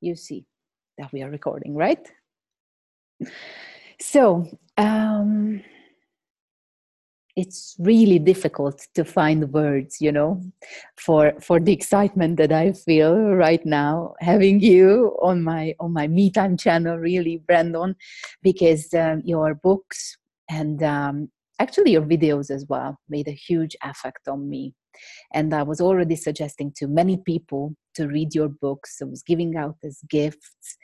you see that we are recording, right? So, um, it's really difficult to find words you know for for the excitement that i feel right now having you on my on my me time channel really brandon because um, your books and um, actually your videos as well made a huge effect on me and I was already suggesting to many people to read your books. I was giving out as gifts,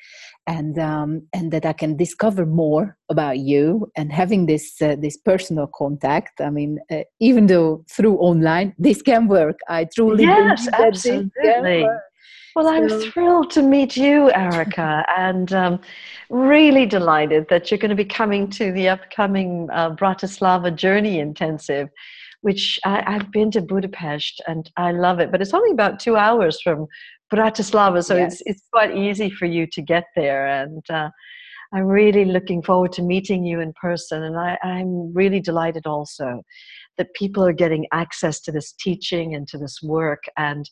and um, and that I can discover more about you and having this uh, this personal contact. I mean, uh, even though through online, this can work. I truly yes, absolutely. Well, I'm thrilled to meet you, Erica, and um, really delighted that you're going to be coming to the upcoming uh, Bratislava Journey Intensive which I, have been to Budapest and I love it, but it's only about two hours from Bratislava, so yes. it's it's quite easy for you to get there. And uh, I'm really looking forward to meeting you in person, and I, I'm really delighted also that people are getting access to this teaching and to this work, and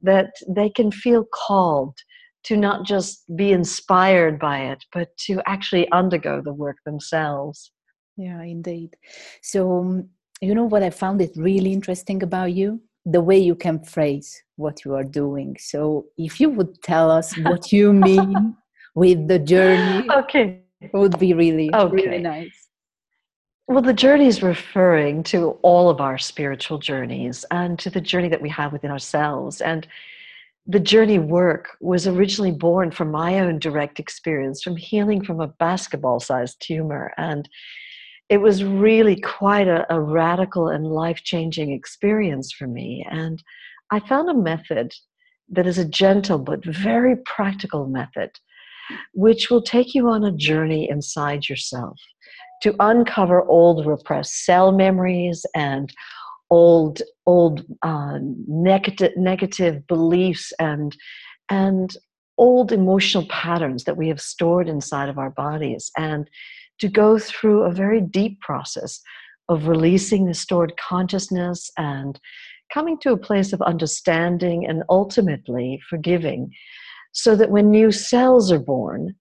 that they can feel called to not just be inspired by it, but to actually undergo the work themselves. Yeah, indeed. So um, you know what I found it really interesting about you? The way you can phrase what you are doing. So if you would tell us what you mean with the journey, okay, it would be really, okay. really nice. Well, the journey is referring to all of our spiritual journeys and to the journey that we have within ourselves. And the journey work was originally born from my own direct experience from healing from a basketball sized tumor. And it was really quite a, a radical and life changing experience for me. And I found a method that is a gentle but very practical method, which will take you on a journey inside yourself to uncover old repressed cell memories and old old uh, negative negative beliefs and and old emotional patterns that we have stored inside of our bodies and to go through a very deep process of releasing the stored consciousness and coming to a place of understanding and ultimately forgiving so that when new cells are born,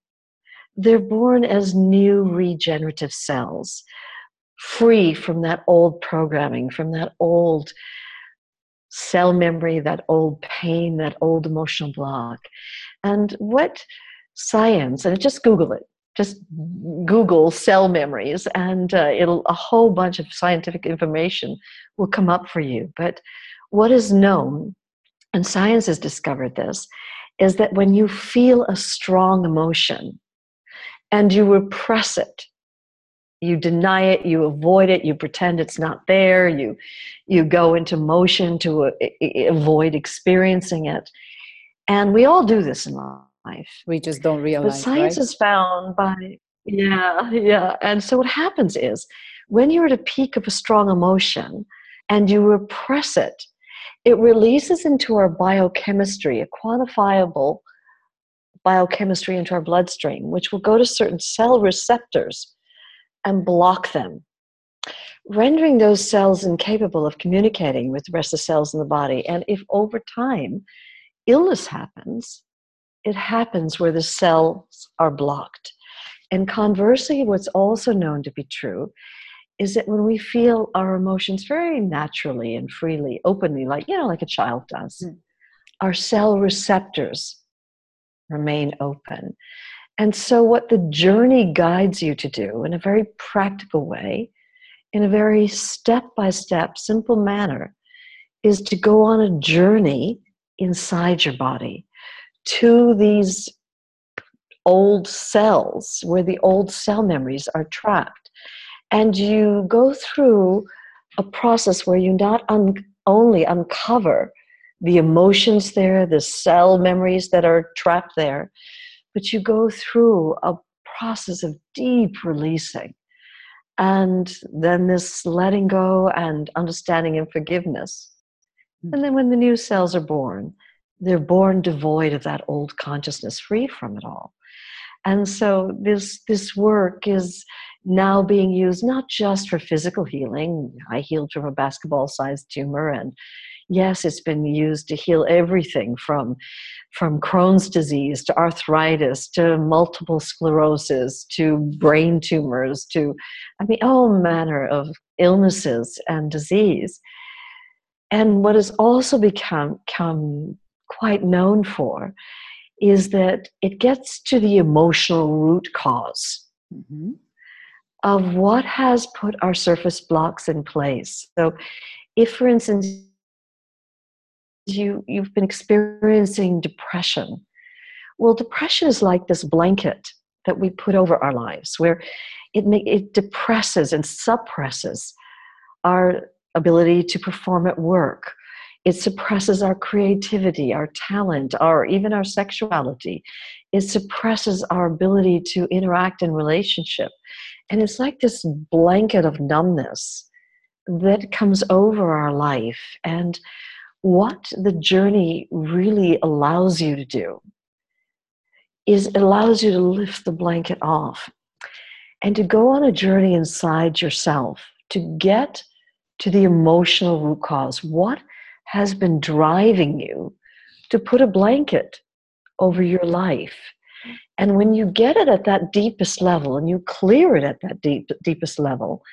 they're born as new regenerative cells, free from that old programming, from that old cell memory, that old pain, that old emotional block. And what science, and just Google it, just Google cell memories, and uh, it'll a whole bunch of scientific information will come up for you. But what is known, and science has discovered this, is that when you feel a strong emotion and you repress it, you deny it, you avoid it, you pretend it's not there, you you go into motion to uh, avoid experiencing it, and we all do this in life life. We just don't realize. But science right? is found by yeah, yeah. And so what happens is when you're at a peak of a strong emotion and you repress it, it releases into our biochemistry, a quantifiable biochemistry into our bloodstream, which will go to certain cell receptors and block them, rendering those cells incapable of communicating with the rest of the cells in the body. And if over time illness happens, it happens where the cells are blocked. And conversely, what's also known to be true is that when we feel our emotions very naturally and freely, openly, like, you know, like a child does, mm. our cell receptors remain open. And so, what the journey guides you to do in a very practical way, in a very step by step, simple manner, is to go on a journey inside your body to these old cells where the old cell memories are trapped. And you go through a process where you not un- only uncover the emotions there, the cell memories that are trapped there, but you go through a process of deep releasing. And then this letting go and understanding and forgiveness. Hmm. And then when the new cells are born, they're born devoid of that old consciousness, free from it all. And so this this work is now being used not just for physical healing. I healed from a basketball-sized tumor, and yes, it's been used to heal everything from from Crohn's disease to arthritis to multiple sclerosis to brain tumors to, I mean, all manner of illnesses and disease. And what has also become, become quite known for is that it gets to the emotional root because mm-hmm. of what has put our surface blocks in place. So, if, for instance, you, you've been experiencing depression, well, depression is like this blanket that we put over our lives where it, make, it depresses and suppresses our ability to perform at work it suppresses our creativity, our talent, our even our sexuality. It suppresses our ability to interact in relationship. And it's like this blanket of numbness that comes over our life. And what the journey really allows you to do is it allows you to lift the blanket off and to go on a journey inside yourself to get to the emotional root cause. What has been driving you to put a blanket over your life. And when you get it at that deepest level and you clear it at that deep, deepest level,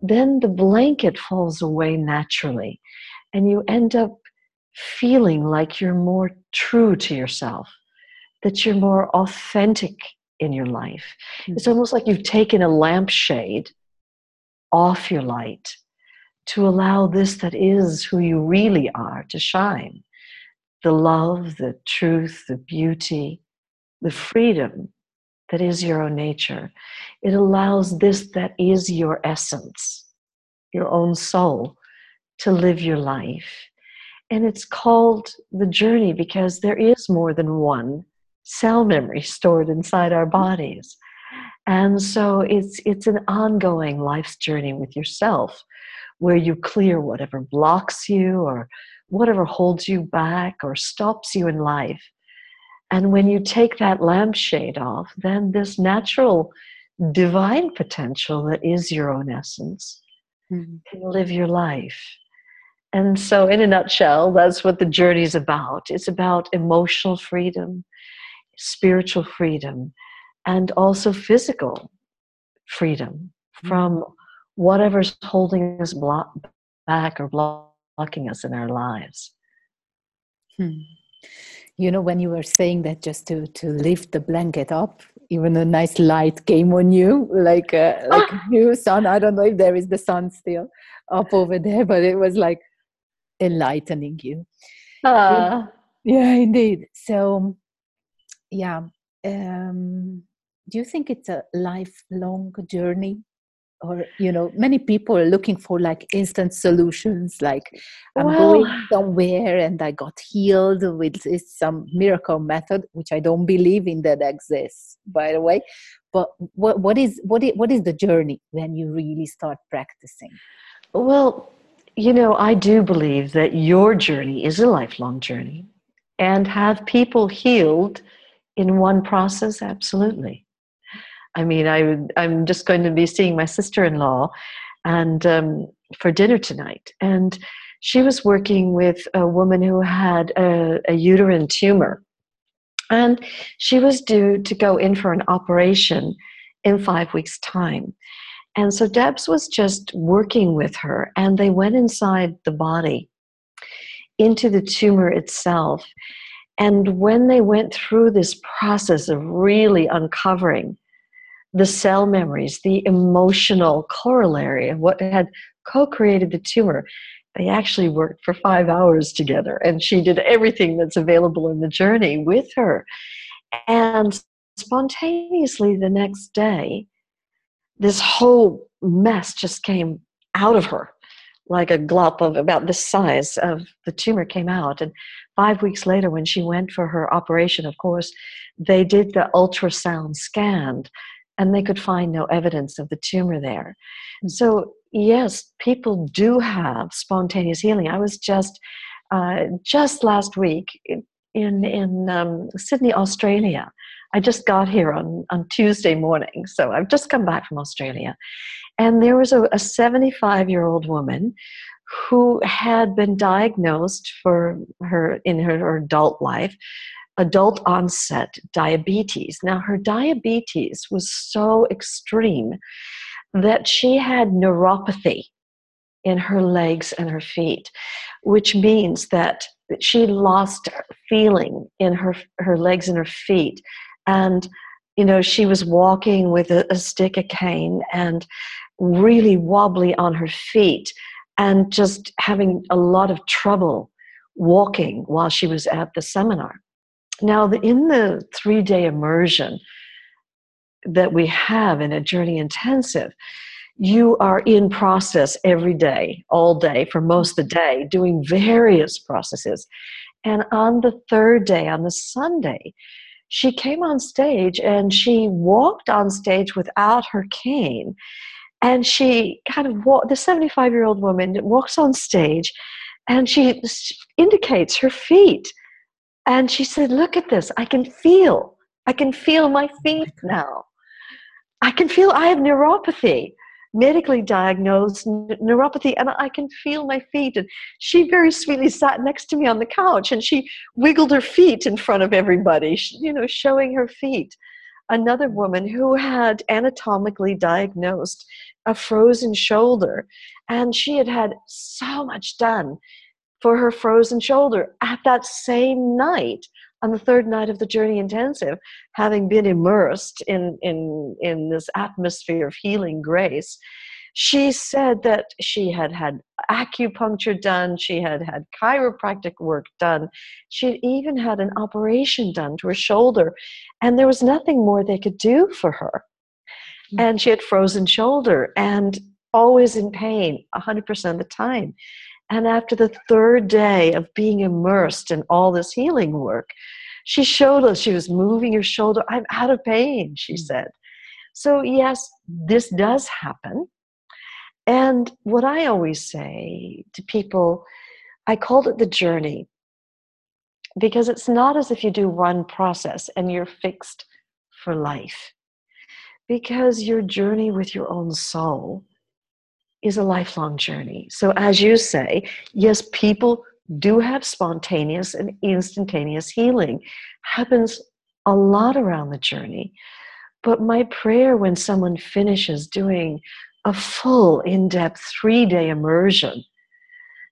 then the blanket falls away naturally. And you end up feeling like you're more true to yourself, that you're more authentic in your life. Mm-hmm. It's almost like you've taken a lampshade off your light to allow this that is who you really are to shine the love, the truth, the beauty, the freedom that is your own nature. It allows this that is your essence, your own soul, to live your life. And it's called the journey because there is more than one cell memory stored inside our bodies. And so it's, it's an ongoing life's journey with yourself where you clear whatever blocks you or whatever holds you back or stops you in life. And when you take that lampshade off, then this natural divine potential that is your own essence mm-hmm. can live your life. And so, in a nutshell, that's what the journey is about. It's about emotional freedom, spiritual freedom, and also physical freedom mm-hmm. from whatever's holding us block, back or blocking us in our lives. Hmm. You know, when you were saying that just to, to lift the blanket up, even a nice light came on you, like uh, like ah. new sun. I don't know if there is the sun still up over there, but it was like enlightening you. Uh. Yeah, indeed. So, yeah. Um, do you think it's a lifelong journey or you know many people are looking for like instant solutions like i'm well, going somewhere and i got healed with some miracle method which i don't believe in that exists by the way. But what, what is what is what is the journey when you really start practicing? Well you know i do believe that your journey is a lifelong journey and have people healed in one process absolutely I mean, I, I'm just going to be seeing my sister in law and um, for dinner tonight. And she was working with a woman who had a, a uterine tumor. And she was due to go in for an operation in five weeks' time. And so Debs was just working with her, and they went inside the body into the tumor itself. And when they went through this process of really uncovering the cell memories, the emotional corollary of what had co created the tumor. They actually worked for five hours together, and she did everything that's available in the journey with her. And spontaneously, the next day, this whole mess just came out of her like a glop of about this size of the tumor came out and five weeks later when she went for her operation of course they did the ultrasound scan and they could find no evidence of the tumor there. Hmm. So, yes, people do have spontaneous healing. I was just uh, just last week in in um, Sydney, Australia. I just got here on on Tuesday morning, so I've just come back from Australia, and there was a 75 year old woman who had been diagnosed for her in her adult life adult onset diabetes. Now, her diabetes was so extreme that she had neuropathy in her legs and her feet, which means that she lost feeling in her, her legs and her feet. And, you know, she was walking with a, a stick, a cane, and really wobbly on her feet and just having a lot of trouble walking while she was at the seminar. Now, in the three day immersion that we have in a journey intensive, you are in process every day, all day, for most of the day, doing various processes. And on the third day, on the Sunday, she came on stage and she walked on stage without her cane. And she kind of walked, the 75 year old woman walks on stage and she indicates her feet and she said, Look at this. I can feel. I can feel my oh feet now. I can feel I have neuropathy, medically diagnosed neuropathy, and I can feel my feet. And she very sweetly sat next to me on the couch and she wiggled her feet in front of everybody, you know, showing her feet. Another woman who had anatomically diagnosed a frozen shoulder, and she had had so much done for her frozen shoulder. At that same night on the third night of the journey intensive having been immersed in in in this atmosphere of healing grace she said that she had had acupuncture done she had had chiropractic work done she even had an operation done to her shoulder and there was nothing more they could do for her. Mm. and she had frozen shoulder and always in pain 100% of the time and after the third day of being immersed in all this healing work, she showed us she was moving her shoulder. I'm out of pain, she mm. said. So, yes, this does happen. And what I always say to people, I called it the journey because it's not as if you do one process and you're fixed for life. Because your journey with your own soul is a lifelong journey. So, as you say, yes, people do have spontaneous and instantaneous healing. Happens a lot around the journey. But my prayer when someone finishes doing a full, in depth three day immersion,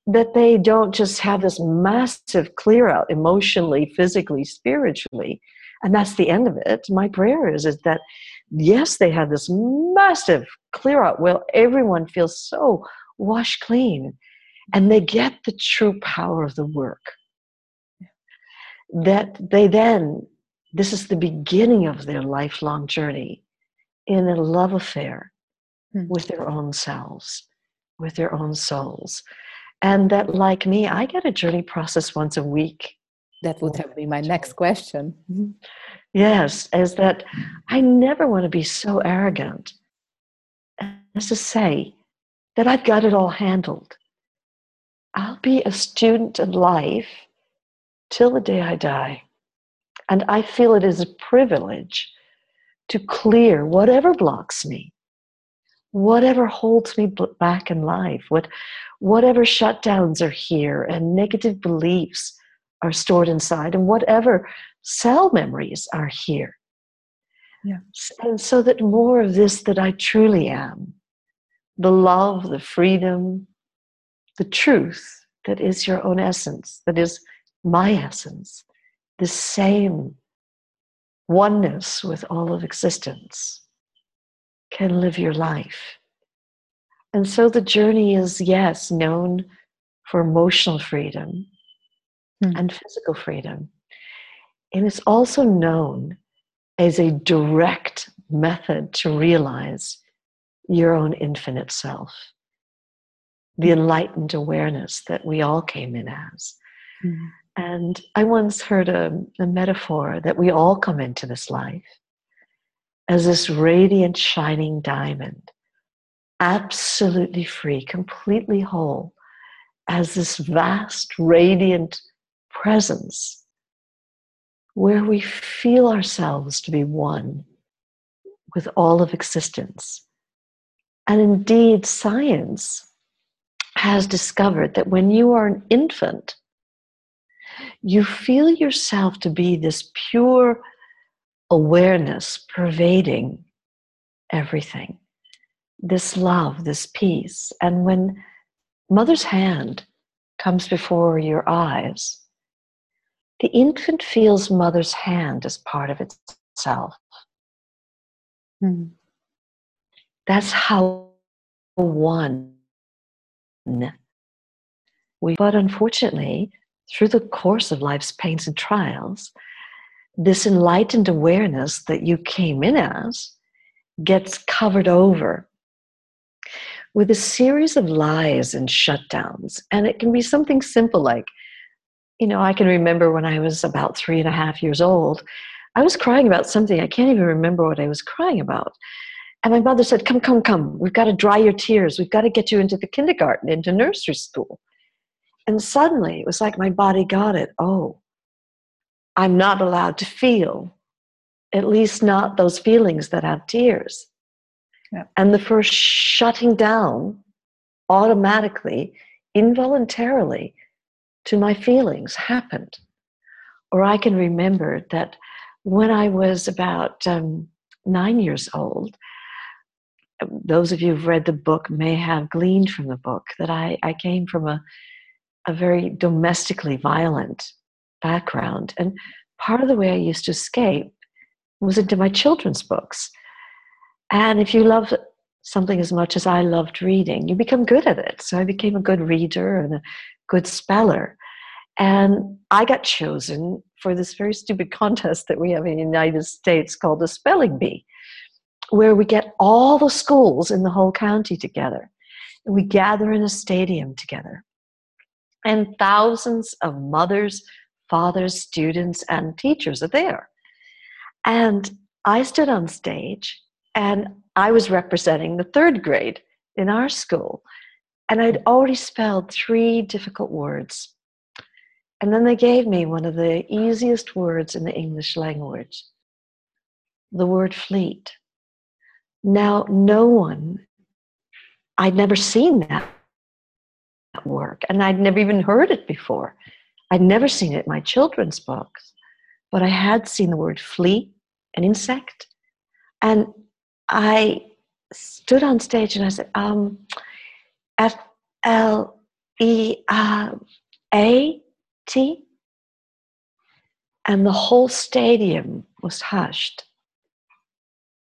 that they don't just have this massive clear out emotionally, physically, spiritually, and that's the end of it. My prayer is, is that yes, they have this massive clear out where everyone feels so washed clean and they get the true power of the work. That they then, this is the beginning of their lifelong journey in a love affair mm. with their own selves, with their own souls. And that, like me, I get a journey process once a week. That would have been my next question. Yes, is that I never want to be so arrogant as to say that I've got it all handled. I'll be a student of life till the day I die. And I feel it is a privilege to clear whatever blocks me, whatever holds me back in life, what, whatever shutdowns are here and negative beliefs are stored inside, and whatever cell memories are here. Yeah. And so that more of this that I truly am, the love, the freedom, the truth that is your own essence, that is my essence, the same oneness with all of existence, can live your life. And so the journey is, yes, known for emotional freedom mm. and physical freedom. And it's also known as a direct method to realize your own infinite self, the enlightened awareness that we all came in as. Mm. And I once heard a, a metaphor that we all come into this life as this radiant, shining diamond, absolutely free, completely whole, as this vast, radiant presence where we feel ourselves to be one with all of existence. And indeed, science has discovered that when you are an infant, you feel yourself to be this pure awareness pervading everything, this love, this peace. And when mother's hand comes before your eyes, the infant feels mother's hand as part of itself. Mm. That's how one we, but unfortunately, through the course of life's pains and trials, this enlightened awareness that you came in as gets covered over with a series of lies and shutdowns. And it can be something simple like, you know, I can remember when I was about three and a half years old, I was crying about something. I can't even remember what I was crying about. And my mother said, Come, come, come. We've got to dry your tears. We've got to get you into the kindergarten, into nursery school. And suddenly it was like my body got it. Oh, I'm not allowed to feel, at least not those feelings that have tears. Yeah. And the first shutting down automatically, involuntarily, to my feelings happened. Or I can remember that when I was about um, nine years old, those of you who've read the book may have gleaned from the book that I, I came from a, a very domestically violent background. And part of the way I used to escape was into my children's books. And if you love something as much as I loved reading, you become good at it. So I became a good reader and a good speller. And I got chosen for this very stupid contest that we have in the United States called the Spelling Bee where we get all the schools in the whole county together. And we gather in a stadium together. And thousands of mothers, fathers, students, and teachers are there. And I stood on stage and I was representing the third grade in our school. And I'd already spelled three difficult words. And then they gave me one of the easiest words in the English language the word fleet. Now, no one, I'd never seen that work, and I'd never even heard it before. I'd never seen it in my children's books, but I had seen the word flea, an insect, and I stood on stage and I said, um, F L E A T, and the whole stadium was hushed.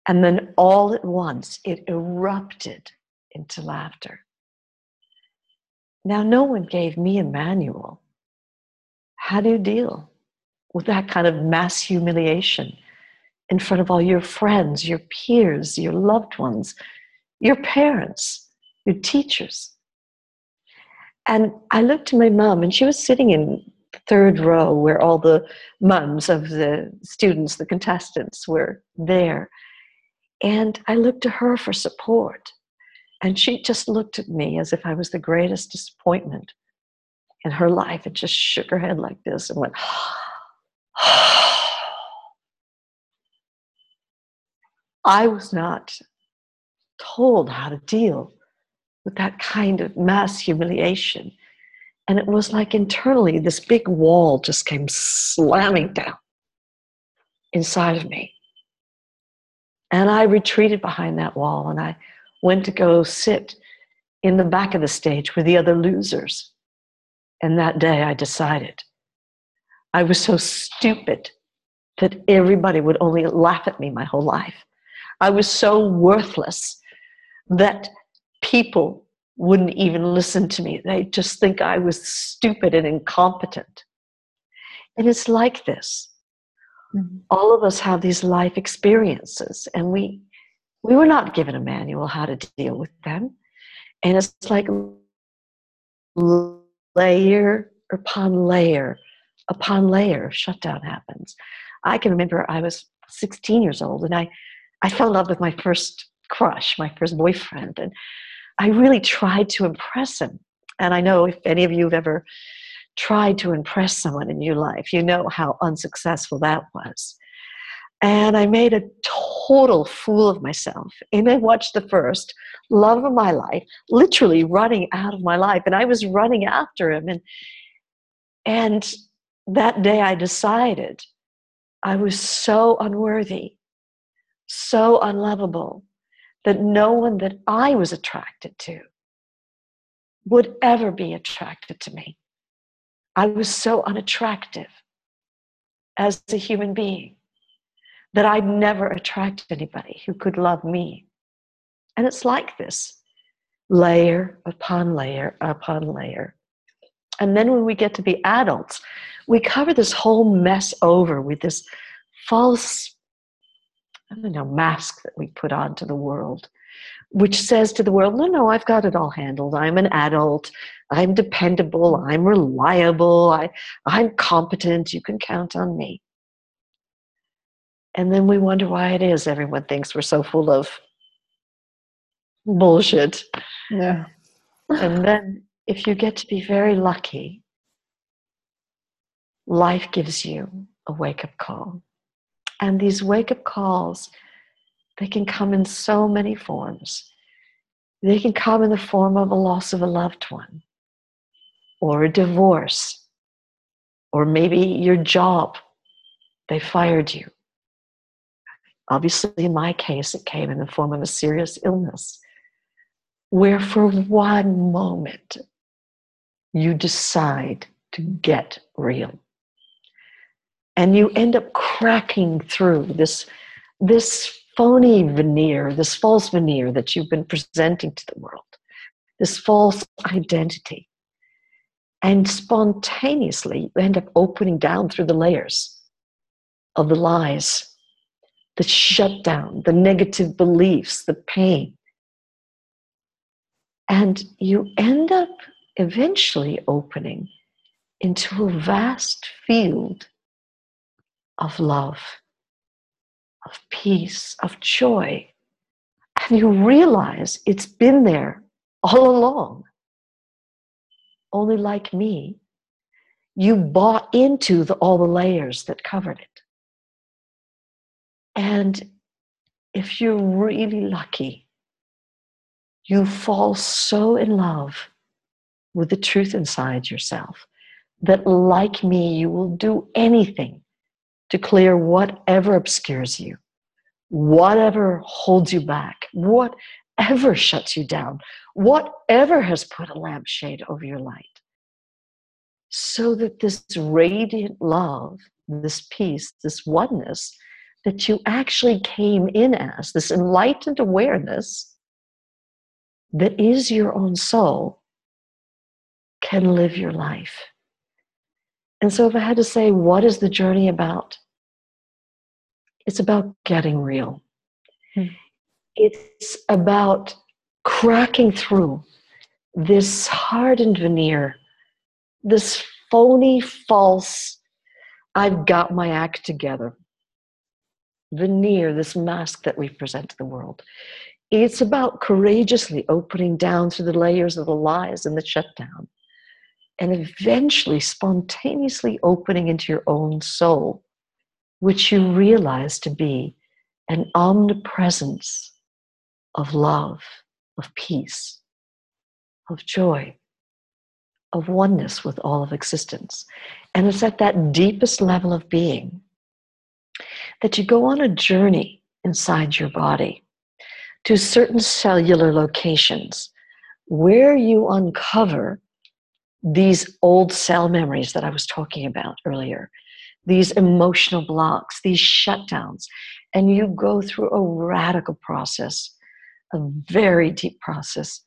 And then all at once, it erupted into laughter. Now, no one gave me a manual. How do you deal with that kind of mass humiliation in front of all your friends, your peers, your loved ones, your parents, your teachers? And I looked to my mom, and she was sitting in third row where all the mums of the students, the contestants, were there. And I looked to her for support. And she just looked at me as if I was the greatest disappointment in her life and just shook her head like this and went, I was not told how to deal with that kind of mass humiliation. And it was like internally, this big wall just came slamming down inside of me. And I retreated behind that wall and I went to go sit in the back of the stage with the other losers. And that day I decided I was so stupid that everybody would only laugh at me my whole life. I was so worthless that people wouldn't even listen to me. They just think I was stupid and incompetent. And it's like this. Mm-hmm. All of us have these life experiences, and we we were not given a manual how to deal with them. And it's like layer upon layer upon layer shutdown happens. I can remember I was 16 years old and I, I fell in love with my first crush, my first boyfriend, and I really tried to impress him. And I know if any of you have ever tried to impress someone in your life, you know how unsuccessful that was. And I made a total fool of myself. And I watched the first love of my life literally running out of my life. And I was running after him. And, and that day I decided I was so unworthy, so unlovable, that no one that I was attracted to would ever be attracted to me. I was so unattractive as a human being that I'd never attract anybody who could love me. And it's like this layer upon layer upon layer. And then when we get to be adults, we cover this whole mess over with this false, I don't know, mask that we put on to the world, which says to the world, no, no, I've got it all handled. I'm an adult. I'm dependable. I'm reliable. I, I'm competent. You can count on me. And then we wonder why it is everyone thinks we're so full of bullshit. Yeah. and then if you get to be very lucky, life gives you a wake up call. And these wake up calls, they can come in so many forms. They can come in the form of a loss of a loved one, or a divorce, or maybe your job, they fired you. Obviously, in my case, it came in the form of a serious illness, where for one moment you decide to get real. And you end up cracking through this, this phony veneer, this false veneer that you've been presenting to the world, this false identity. And spontaneously, you end up opening down through the layers of the lies, the shutdown, the negative beliefs, the pain. And you end up eventually opening into a vast field of love, of peace, of joy. And you realize it's been there all along. Only like me, you bought into the, all the layers that covered it. And if you're really lucky, you fall so in love with the truth inside yourself that, like me, you will do anything to clear whatever obscures you, whatever holds you back, whatever shuts you down, whatever has put a lampshade over your light. So that this radiant love, this peace, this oneness that you actually came in as, this enlightened awareness that is your own soul, can live your life. And so, if I had to say, what is the journey about? It's about getting real. Hmm. It's about cracking through this hardened veneer, this phony, false, I've got my act together veneer, this mask that we present to the world. It's about courageously opening down through the layers of the lies and the shutdown and eventually spontaneously opening into your own soul, which you realize to be an omnipresence of love, of peace, of joy, of oneness with all of existence. And it's at that deepest level of being that you go on a journey inside your body to certain cellular locations where you uncover these old cell memories that I was talking about earlier, these emotional blocks, these shutdowns, and you go through a radical process, a very deep process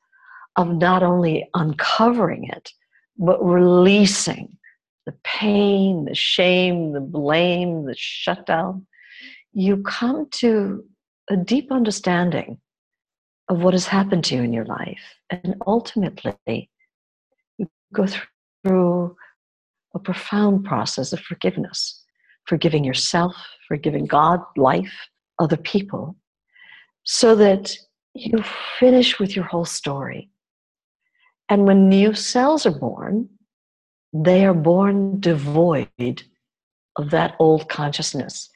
of not only uncovering it, but releasing the pain, the shame, the blame, the shutdown. You come to a deep understanding of what has happened to you in your life. And ultimately, go through a profound process of forgiveness, forgiving yourself, forgiving God, life, other people, so that you finish with your whole story. And when new cells are born, they are born devoid of that old consciousness.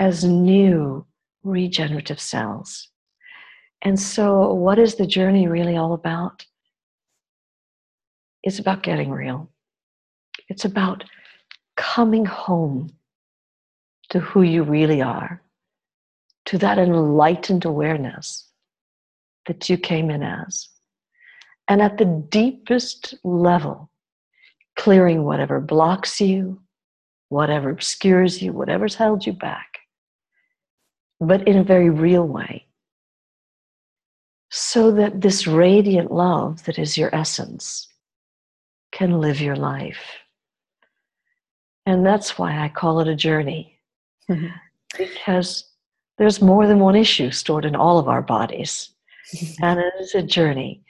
as new regenerative cells. And so, what is the journey really all about? It's about getting real. It's about coming home to who you really are, to that enlightened awareness that you came in as. And at the deepest level, clearing whatever blocks you, whatever obscures you, whatever's held you back, but in a very real way. So that this radiant love that is your essence can live your life. And that's why I call it a journey. Mm-hmm. Because there's more than one issue stored in all of our bodies. and it is a journey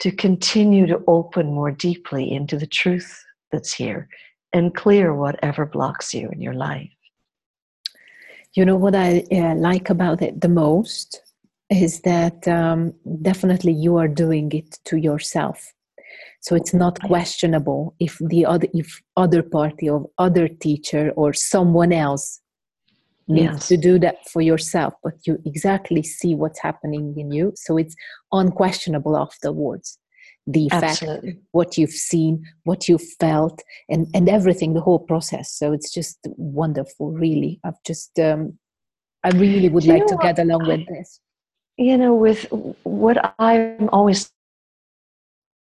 to continue to open more deeply into the truth that's here and clear whatever blocks you in your life. You know what I uh, like about it the most is that um, definitely you are doing it to yourself. So it's not questionable if the other if other party or other teacher or someone else needs yes. to do that for yourself, but you exactly see what's happening in you. So it's unquestionable afterwards the effect, Absolutely. what you've seen, what you've felt, and and everything, the whole process. So it's just wonderful, really. I've just, um, I really would like to get along with this. You know, with what I'm always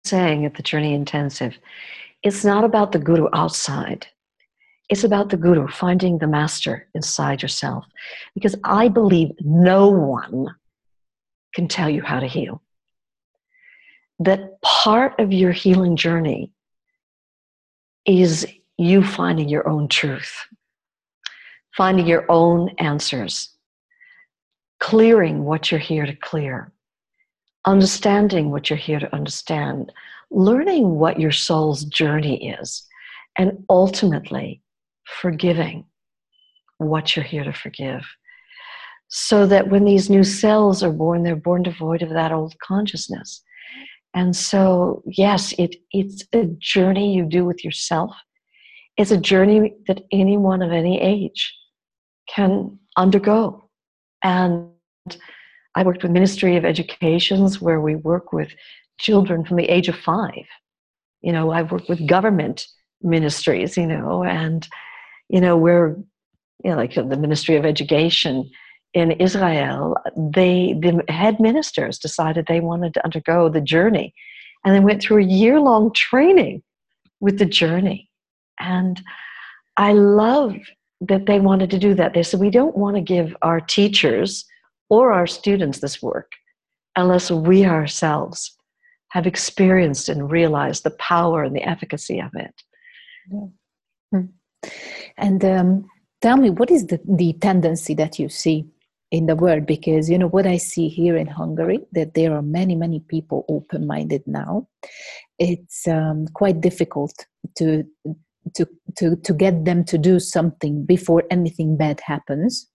saying at the Journey Intensive, it's not about the guru outside. It's about the guru finding the master inside yourself. Because I believe no one can tell you how to heal that part of your healing journey is you finding your own truth, finding your own answers, clearing what you're here to clear, understanding what you're here to understand, learning what your soul's journey is, and ultimately forgiving what you're here to forgive. So that when these new cells are born, they're born devoid of that old consciousness and so, yes, it, it's a journey you do with yourself. It's a journey that anyone of any age can undergo. And I worked with Ministry of Educations where we work with children from the age of five. You know, I've worked with government ministries, you know, and, you know, we're, you know, like the Ministry of Education in Israel, they the head ministers decided they wanted to undergo the journey, and they went through a year long training with the journey. And I love that they wanted to do that. They said we don't want to give our teachers or our students this work unless we ourselves have experienced and realized the power and the efficacy of it. Hmm. And um, tell me, what is the, the tendency that you see in the world because you know what i see here in hungary that there are many many people open minded now it's um, quite difficult to to to to get them to do something before anything bad happens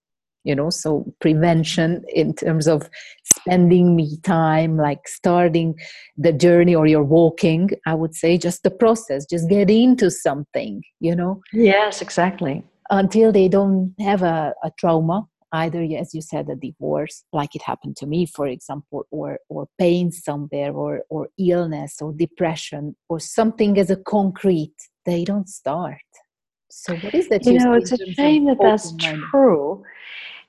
you know so prevention in terms of spending me time like starting the journey or you're walking i would say just the process just get into something you know? Yes exactly. Until they don't have a, a trauma either as you said a divorce like it happened to me for example or or pain somewhere or or illness or depression or something as a concrete they don't start. So what is that you, you know it's a shame that that's true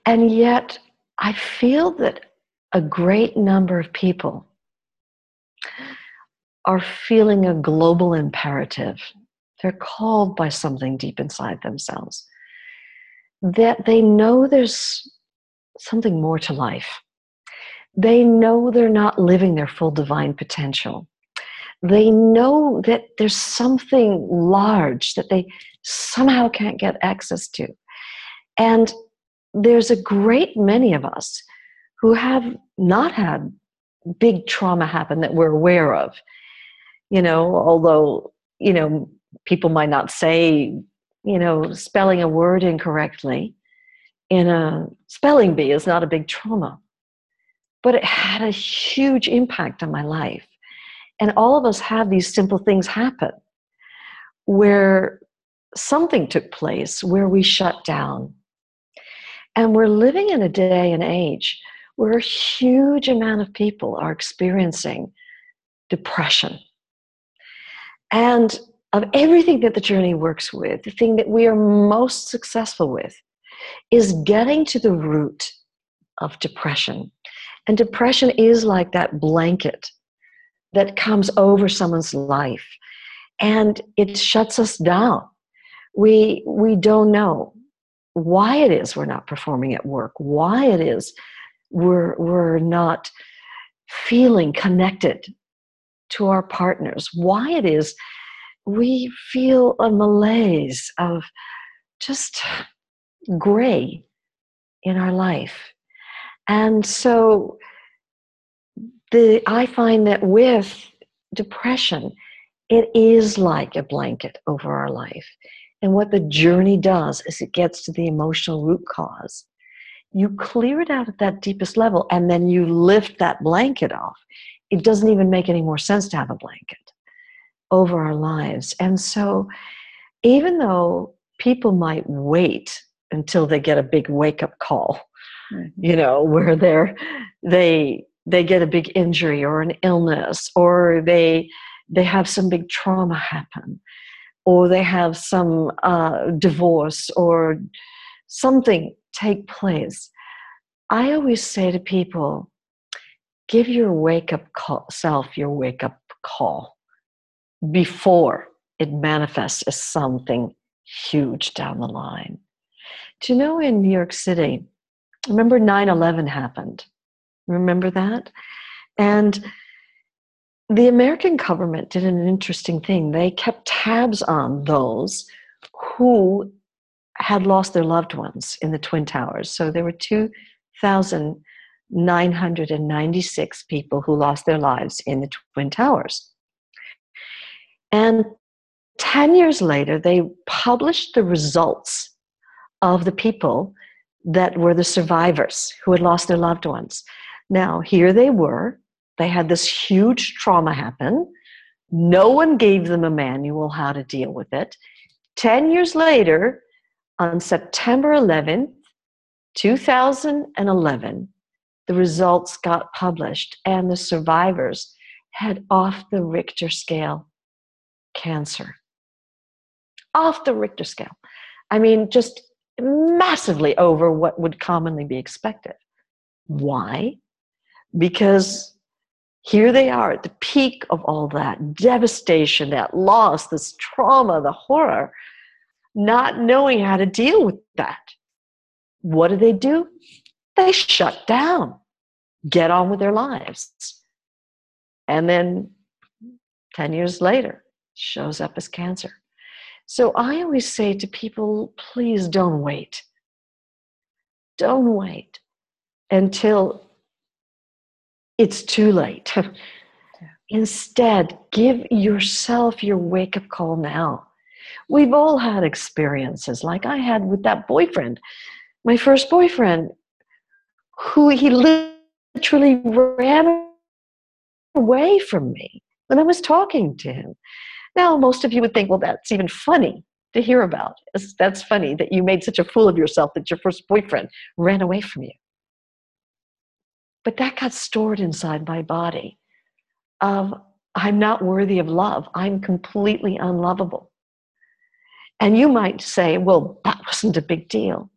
and yet i feel that a great number of people are feeling a global imperative they're called by something deep inside themselves that they know there's something more to life. They know they're not living their full divine potential. They know that there's something large that they somehow can't get access to. And there's a great many of us who have not had big trauma happen that we're aware of. You know, although, you know, people might not say you know, spelling a word incorrectly in a spelling bee is not a big trauma. But it had a huge impact on my life. And all of us have these simple things happen where something took place where we shut down. And we're living in a day and age where a huge amount of people are experiencing depression. And of everything that the journey works with, the thing that we are most successful with is getting to the root of depression. And depression is like that blanket that comes over someone's life and it shuts us down. We, we don't know why it is we're not performing at work, why it is we're, we're not feeling connected to our partners, why it is we feel a malaise of just gray in our life. And so the I find that with depression, it is like a blanket over our life. And what the journey does is it gets to the emotional root cause you clear it out at that deepest level and then you lift that blanket off. It doesn't even make any more sense to have a blanket over our lives. And so, even though people might wait until they get a big wake up call, mm-hmm. you know, where they're, they, they get a big injury or an illness or they they have some big trauma happen or they have some uh, divorce or something take place, I always say to people, give your wake up call, self your wake up call before it manifests as something huge down the line. Do you know in New York City, remember 9 11 happened? Remember that? And the American government did an interesting thing. They kept tabs on those who had lost their loved ones in the Twin Towers. So there were 2,996 people who lost their lives in the Twin Towers. And 10 years later, they published the results of the people that were the survivors who had lost their loved ones. Now, here they were. They had this huge trauma happen. No one gave them a manual how to deal with it. 10 years later, on September 11th, 2011, the results got published, and the survivors had off the Richter scale cancer. Off the Richter scale. I mean, just massively over what would commonly be expected. Why? Because here they are at the peak of all that devastation, that loss, this trauma, the horror not knowing how to deal with that. What do they do? They shut down, get on with their lives. And then 10 years later, shows up as cancer. So I always say to people, please don't wait. Don't wait until it's too late. Instead, give yourself your wake up call now. We've all had experiences like I had with that boyfriend, my first boyfriend, who he literally ran away from me when I was talking to him. Now, most of you would think, well, that's even funny to hear about. That's funny that you made such a fool of yourself that your first boyfriend ran away from you. But that got stored inside my body of I'm not worthy of love. I'm completely unlovable. And you might say, well, that wasn't a big deal.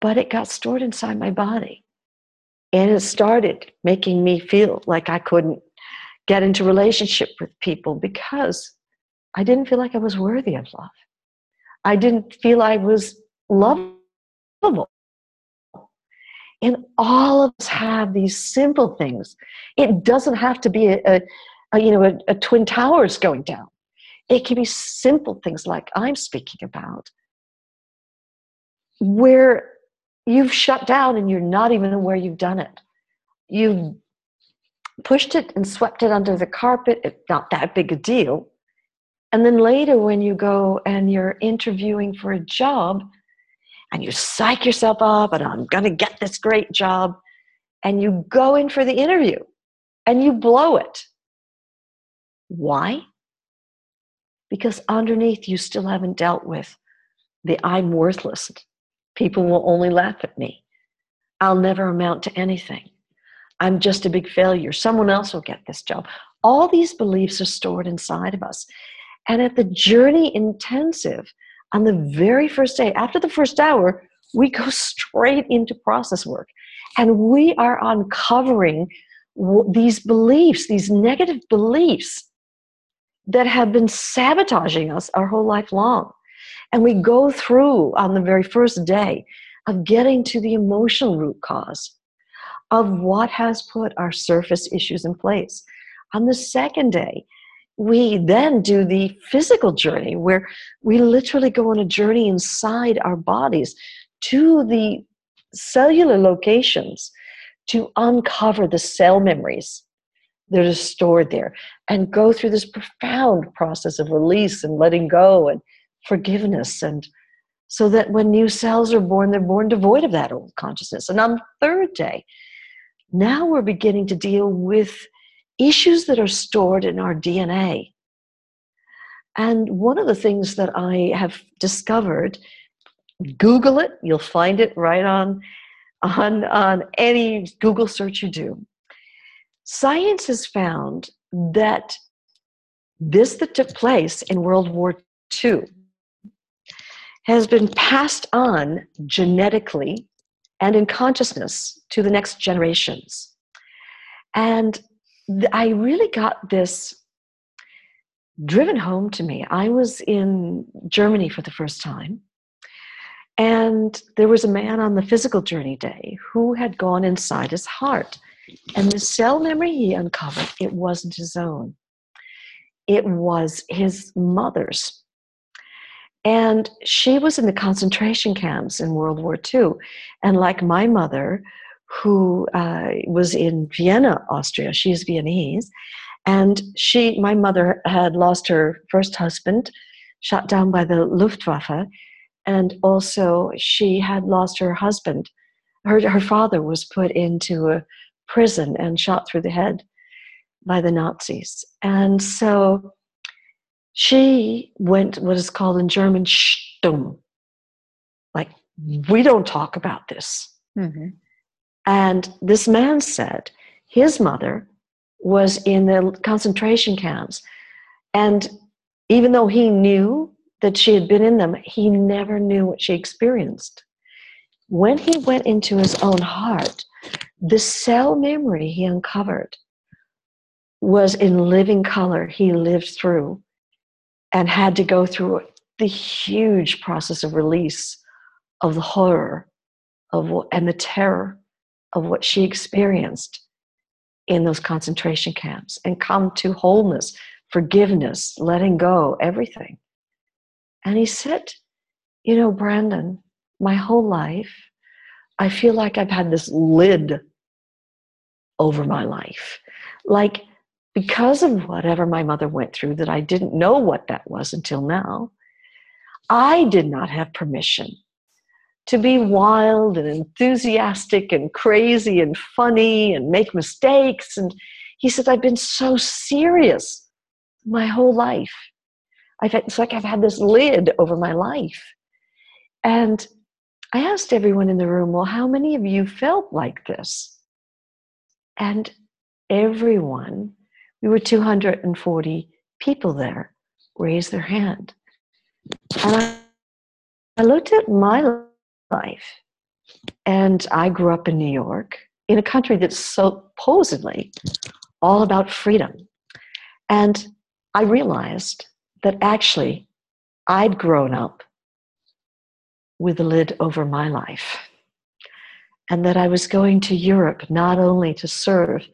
But it got stored inside my body. And it started making me feel like I couldn't get into relationship with people because I didn't feel like I was worthy of love. I didn't feel I was lovable. And all of us have these simple things. It doesn't have to be a, a, a you know a, a twin towers going down. It can be simple things like I'm speaking about, where you've shut down and you're not even aware you've done it. You've pushed it and swept it under the carpet, it's not that big a deal. And then later, when you go and you're interviewing for a job, and you psych yourself up, and I'm going to get this great job, and you go in for the interview and you blow it. Why? because underneath you still haven't dealt with the I'm worthless People will only laugh at me. I'll never amount to anything. I'm just a big failure. Someone else will get this job. All these beliefs are stored inside of us. And at the journey intensive, on the very first day, after the first hour, we go straight into process work. And we are uncovering these beliefs, these negative beliefs that have been sabotaging us our whole life long. And we go through on the very first day of getting to the emotional root cause of what has put our surface issues in place. On the second day, we then do the physical journey where we literally go on a journey inside our bodies to the cellular locations to uncover the cell memories that are stored there and go through this profound process of release and letting go and forgiveness. And so that when new cells are born they're born devoid of that old consciousness. And on the third day now we're beginning to deal with issues that are stored in our dna and one of the things that i have discovered google it. You'll find it right on on on any google search you do. Science has found that this that took place in world war ii has been passed on genetically and in consciousness to the next generations. And I really got this driven home to me. I was in Germany for the first time, and there was a man on the physical journey day who had gone inside his heart. And the cell memory he uncovered, it wasn't his own. It was his mother's and she was in the concentration camps in World War II. And like my mother, who uh, was in Vienna, Austria, she's Viennese, and she, my mother, had lost her first husband, shot down by the Luftwaffe, and also she had lost her husband. Her, her father was put into a prison and shot through the head by the Nazis. And so she went what is called in German stumm. Like, we don't talk about this. Mm-hmm. And this man said his mother was in the concentration camps. And even though he knew that she had been in them, he never knew what she experienced. When he went into his own heart, the cell memory he uncovered was in living color he lived through and had to go through the huge process of release of the horror of and the terror of what she experienced in those concentration camps and come to wholeness, forgiveness, letting go, everything. And he said, You know, Brandon, my whole life, I feel like I've had this lid over my life. Like because of whatever my mother went through, that I didn't know what that was until now, I did not have permission to be wild and enthusiastic and crazy and funny and make mistakes. And he said, I've been so serious my whole life. I've had, it's like I've had this lid over my life. And I asked everyone in the room, well, how many of you felt like this? And everyone we were 240 people there raised their hand. And I, I looked at my life, and I grew up in New York, in a country that's supposedly all about freedom. And I realized that actually I'd grown up with a lid over my life. And that I was going to Europe not only to serve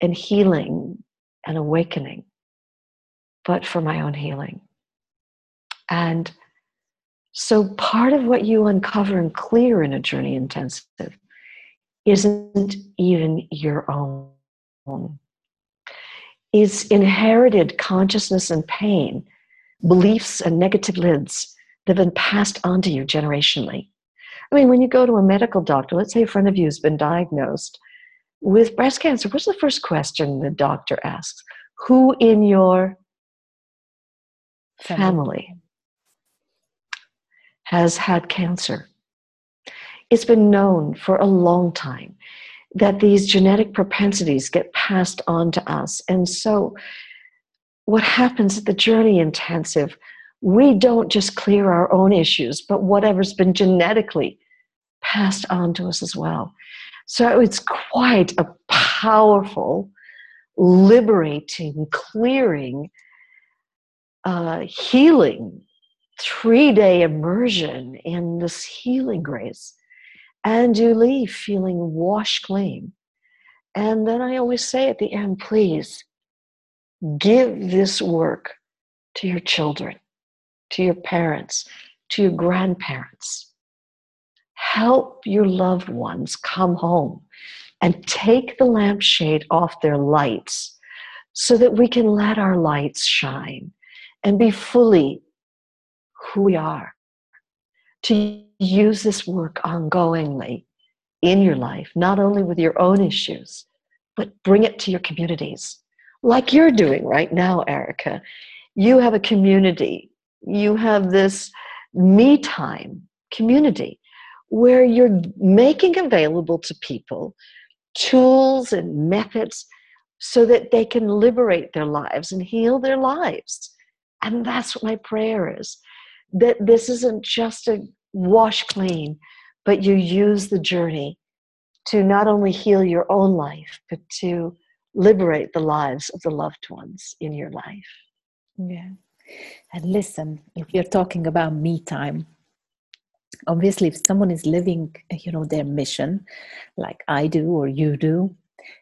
in healing and awakening, but for my own healing. And so, part of what you uncover and clear in a journey intensive isn't even your own. It's inherited consciousness and pain, beliefs and negative lids that have been passed on to you generationally. I mean, when you go to a medical doctor, let's say a friend of you has been diagnosed with breast cancer, what's the first question the doctor asks? Who in your family, family has had cancer? it's been known for a long time that these genetic propensities get passed on to us. And so, what happens at the Journey Intensive, we don't just clear our own issues, but whatever's been genetically passed on to us as well. So, it's quite a powerful, liberating, clearing, uh, healing three day immersion in this healing grace and you leave feeling washed clean. And then I always say at the end, please give this work to your children, to your parents, to your grandparents. Help your loved ones come home and take the lampshade off their lights so that we can let our lights shine and be fully who we are. To use this work ongoingly in your life, not only with your own issues, but bring it to your communities, like you're doing right now, Erica. You have a community, you have this me time community where you're making available to people tools and methods so that they can liberate their lives and heal their lives. And that's what my prayer is that this isn't just a wash clean, but you use the journey to not only heal your own life, but to liberate the lives of the loved ones in your life. Yeah. And listen, if you're talking about me time, obviously if someone is living, you know, their mission like I do or you do,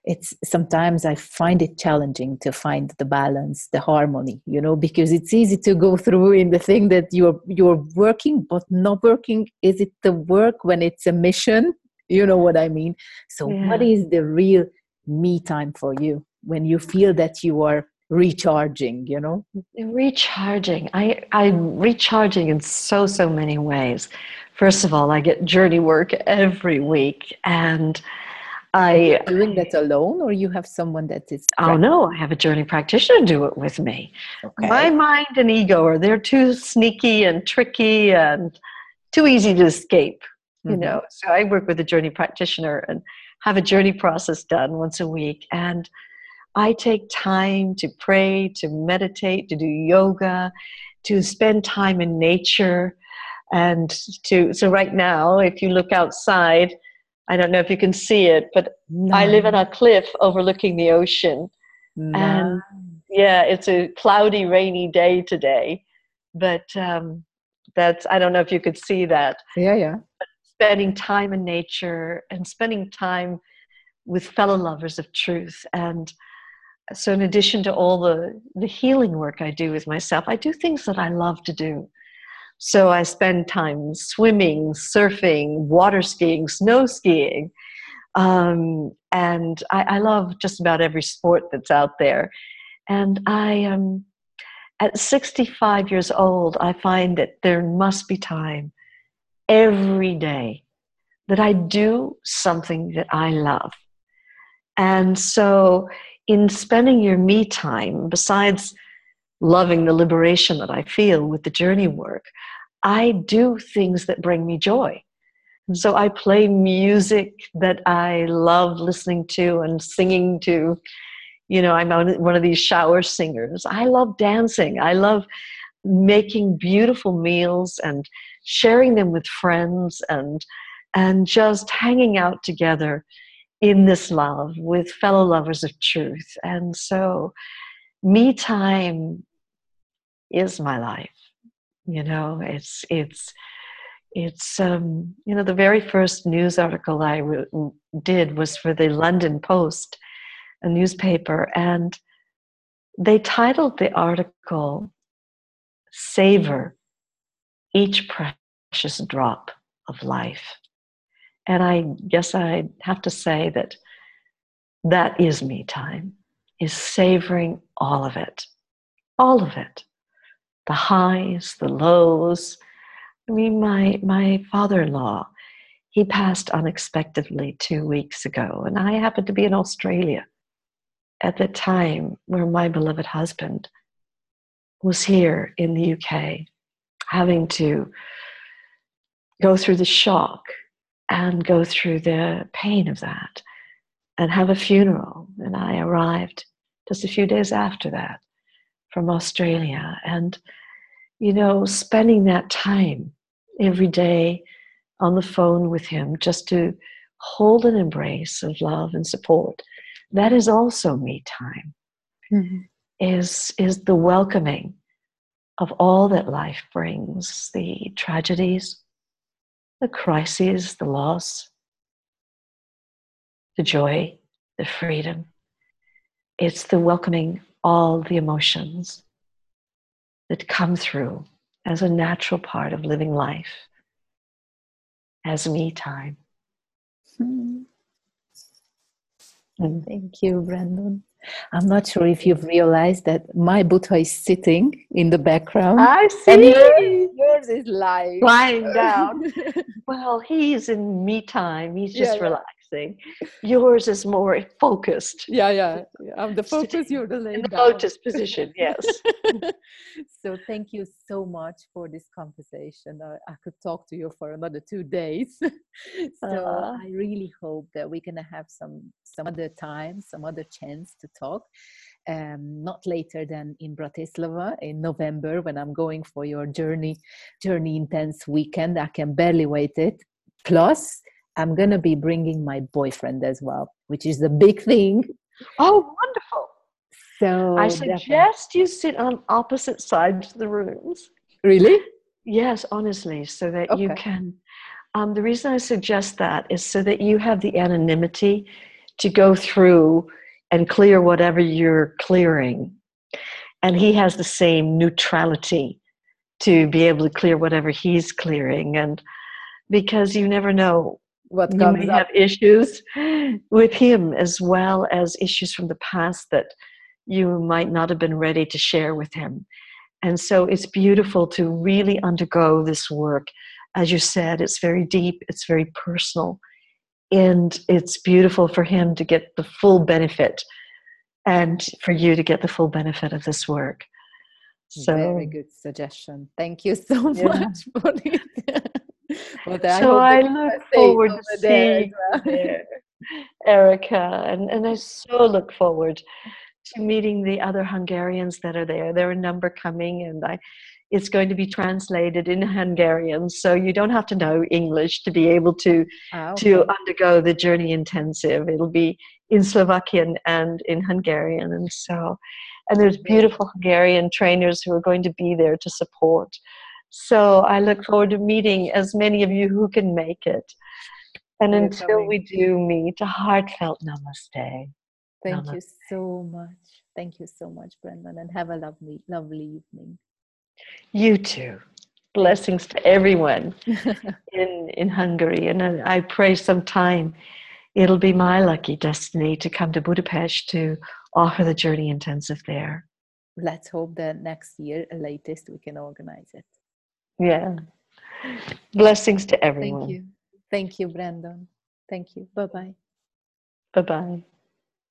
it's sometimes i find it challenging to find the balance the harmony you know because it's easy to go through in the thing that you're you're working but not working is it the work when it's a mission? You know what i mean? So yeah. what is the real me time for you when you feel that you are recharging you know? Recharging. I i'm recharging in so so many ways. First of all i get journey work every week and I doing that alone, or you have someone that is. Oh no, I have a journey practitioner do it with me. Okay. My mind and ego are they're too sneaky and tricky and too easy to escape. Mm-hmm. You know, so I work with a journey practitioner and have a journey process done once a week, and I take time to pray, to meditate, to do yoga, to spend time in nature, and to. So right now, if you look outside I don't know if you can see it, but no. I live on a cliff overlooking the ocean. No. And yeah, it's a cloudy, rainy day today. But um, that's, I don't know if you could see that. Yeah, yeah. But spending time in nature and spending time with fellow lovers of truth. And so, in addition to all the, the healing work I do with myself, I do things that I love to do. So I spend time swimming, surfing, water skiing, snow skiing. Um, and I, I, love just about every sport that's out there. And I um, at 65 years old, I find that there must be time every day that I do something that I love. And so, in spending your me time, besides loving the liberation that I feel with the journey work, I do things that bring me joy. Hmm. So I play music that I love listening to and singing to. You know, I'm one of these shower singers. I love dancing. I love making beautiful meals and sharing them with friends and and just hanging out together in this love with fellow lovers of truth. And so me time is my life you know it's it's it's um, you know the very first news article I w- did was for the London Post, a newspaper, and they titled the article "Savor Each Precious Drop of Life," and I guess I have to say that that is me time, is savoring all of it, all of it the highs, the lows. I mean, my, my father in law, he passed unexpectedly two weeks ago, and I happened to be in Australia at the time where my beloved husband was here in the UK, having to go through the shock and go through the pain of that and have a funeral. And I arrived just a few days after that from Australia. And, you know, spending that time every day on the phone with him just to hold an embrace of love and support. That is also me time. Mm-hmm. Is is the welcoming of all that life brings, the tragedies, the crises, the loss, the joy, the freedom. It's the welcoming all the emotions that come through as a natural part of living life as me time. Hmm. Thank you, Brandon. I'm not sure if you've realized that my Buddha is sitting in the background. I see. Yours, yours, is lying. Lying down. well, he's in me time. He's just yeah, relaxing thing. Yours is more focused. Yeah, yeah. I'm the focus, you're the In the lotus position, yes. so thank you so much for this conversation. I, I, could talk to you for another two days. so uh, I really hope that we're gonna have some some other time, some other chance to talk. Um, not later than in Bratislava in November when I'm going for your journey journey intense weekend. I can barely wait it. Plus, I'm going to be bringing my boyfriend as well, which is the big thing. Oh, wonderful. So I suggest definitely. you sit on opposite sides of the rooms. Really? Yes, honestly, so that okay. you can. Um, the reason I suggest that is so that you have the anonymity to go through and clear whatever you're clearing. And he has the same neutrality to be able to clear whatever he's clearing. And because you never know what you may up. have issues with him as well as issues from the past that you might not have been ready to share with him. And so it's beautiful to really undergo this work. As you said it's very deep it's very personal and it's beautiful for him to get the full benefit and for you to get the full benefit of this work. So very good suggestion. Thank you so yeah. much it well, so I, I look forward to seeing well. there, Erica, and, and I so look forward to meeting the other Hungarians that are there. There are a number coming, and I, it's going to be translated in Hungarian, so you don't have to know English to be able to oh, okay. to undergo the journey intensive. It'll be in Slovakian and in Hungarian, and so and there's beautiful Hungarian trainers who are going to be there to support. So I look forward to meeting as many of you who can make it. And until we do meet, a heartfelt namaste. Thank namaste. you so much. Thank you so much, Brendan, and have a lovely, lovely evening. You too. Blessings to everyone in, in Hungary. And I pray sometime it'll be my lucky destiny to come to Budapest to offer the journey intensive there. Let's hope that next year, latest, we can organize it. Yeah. Blessings to everyone. Thank you. Thank you, Brandon. Thank you. Bye bye. Bye bye.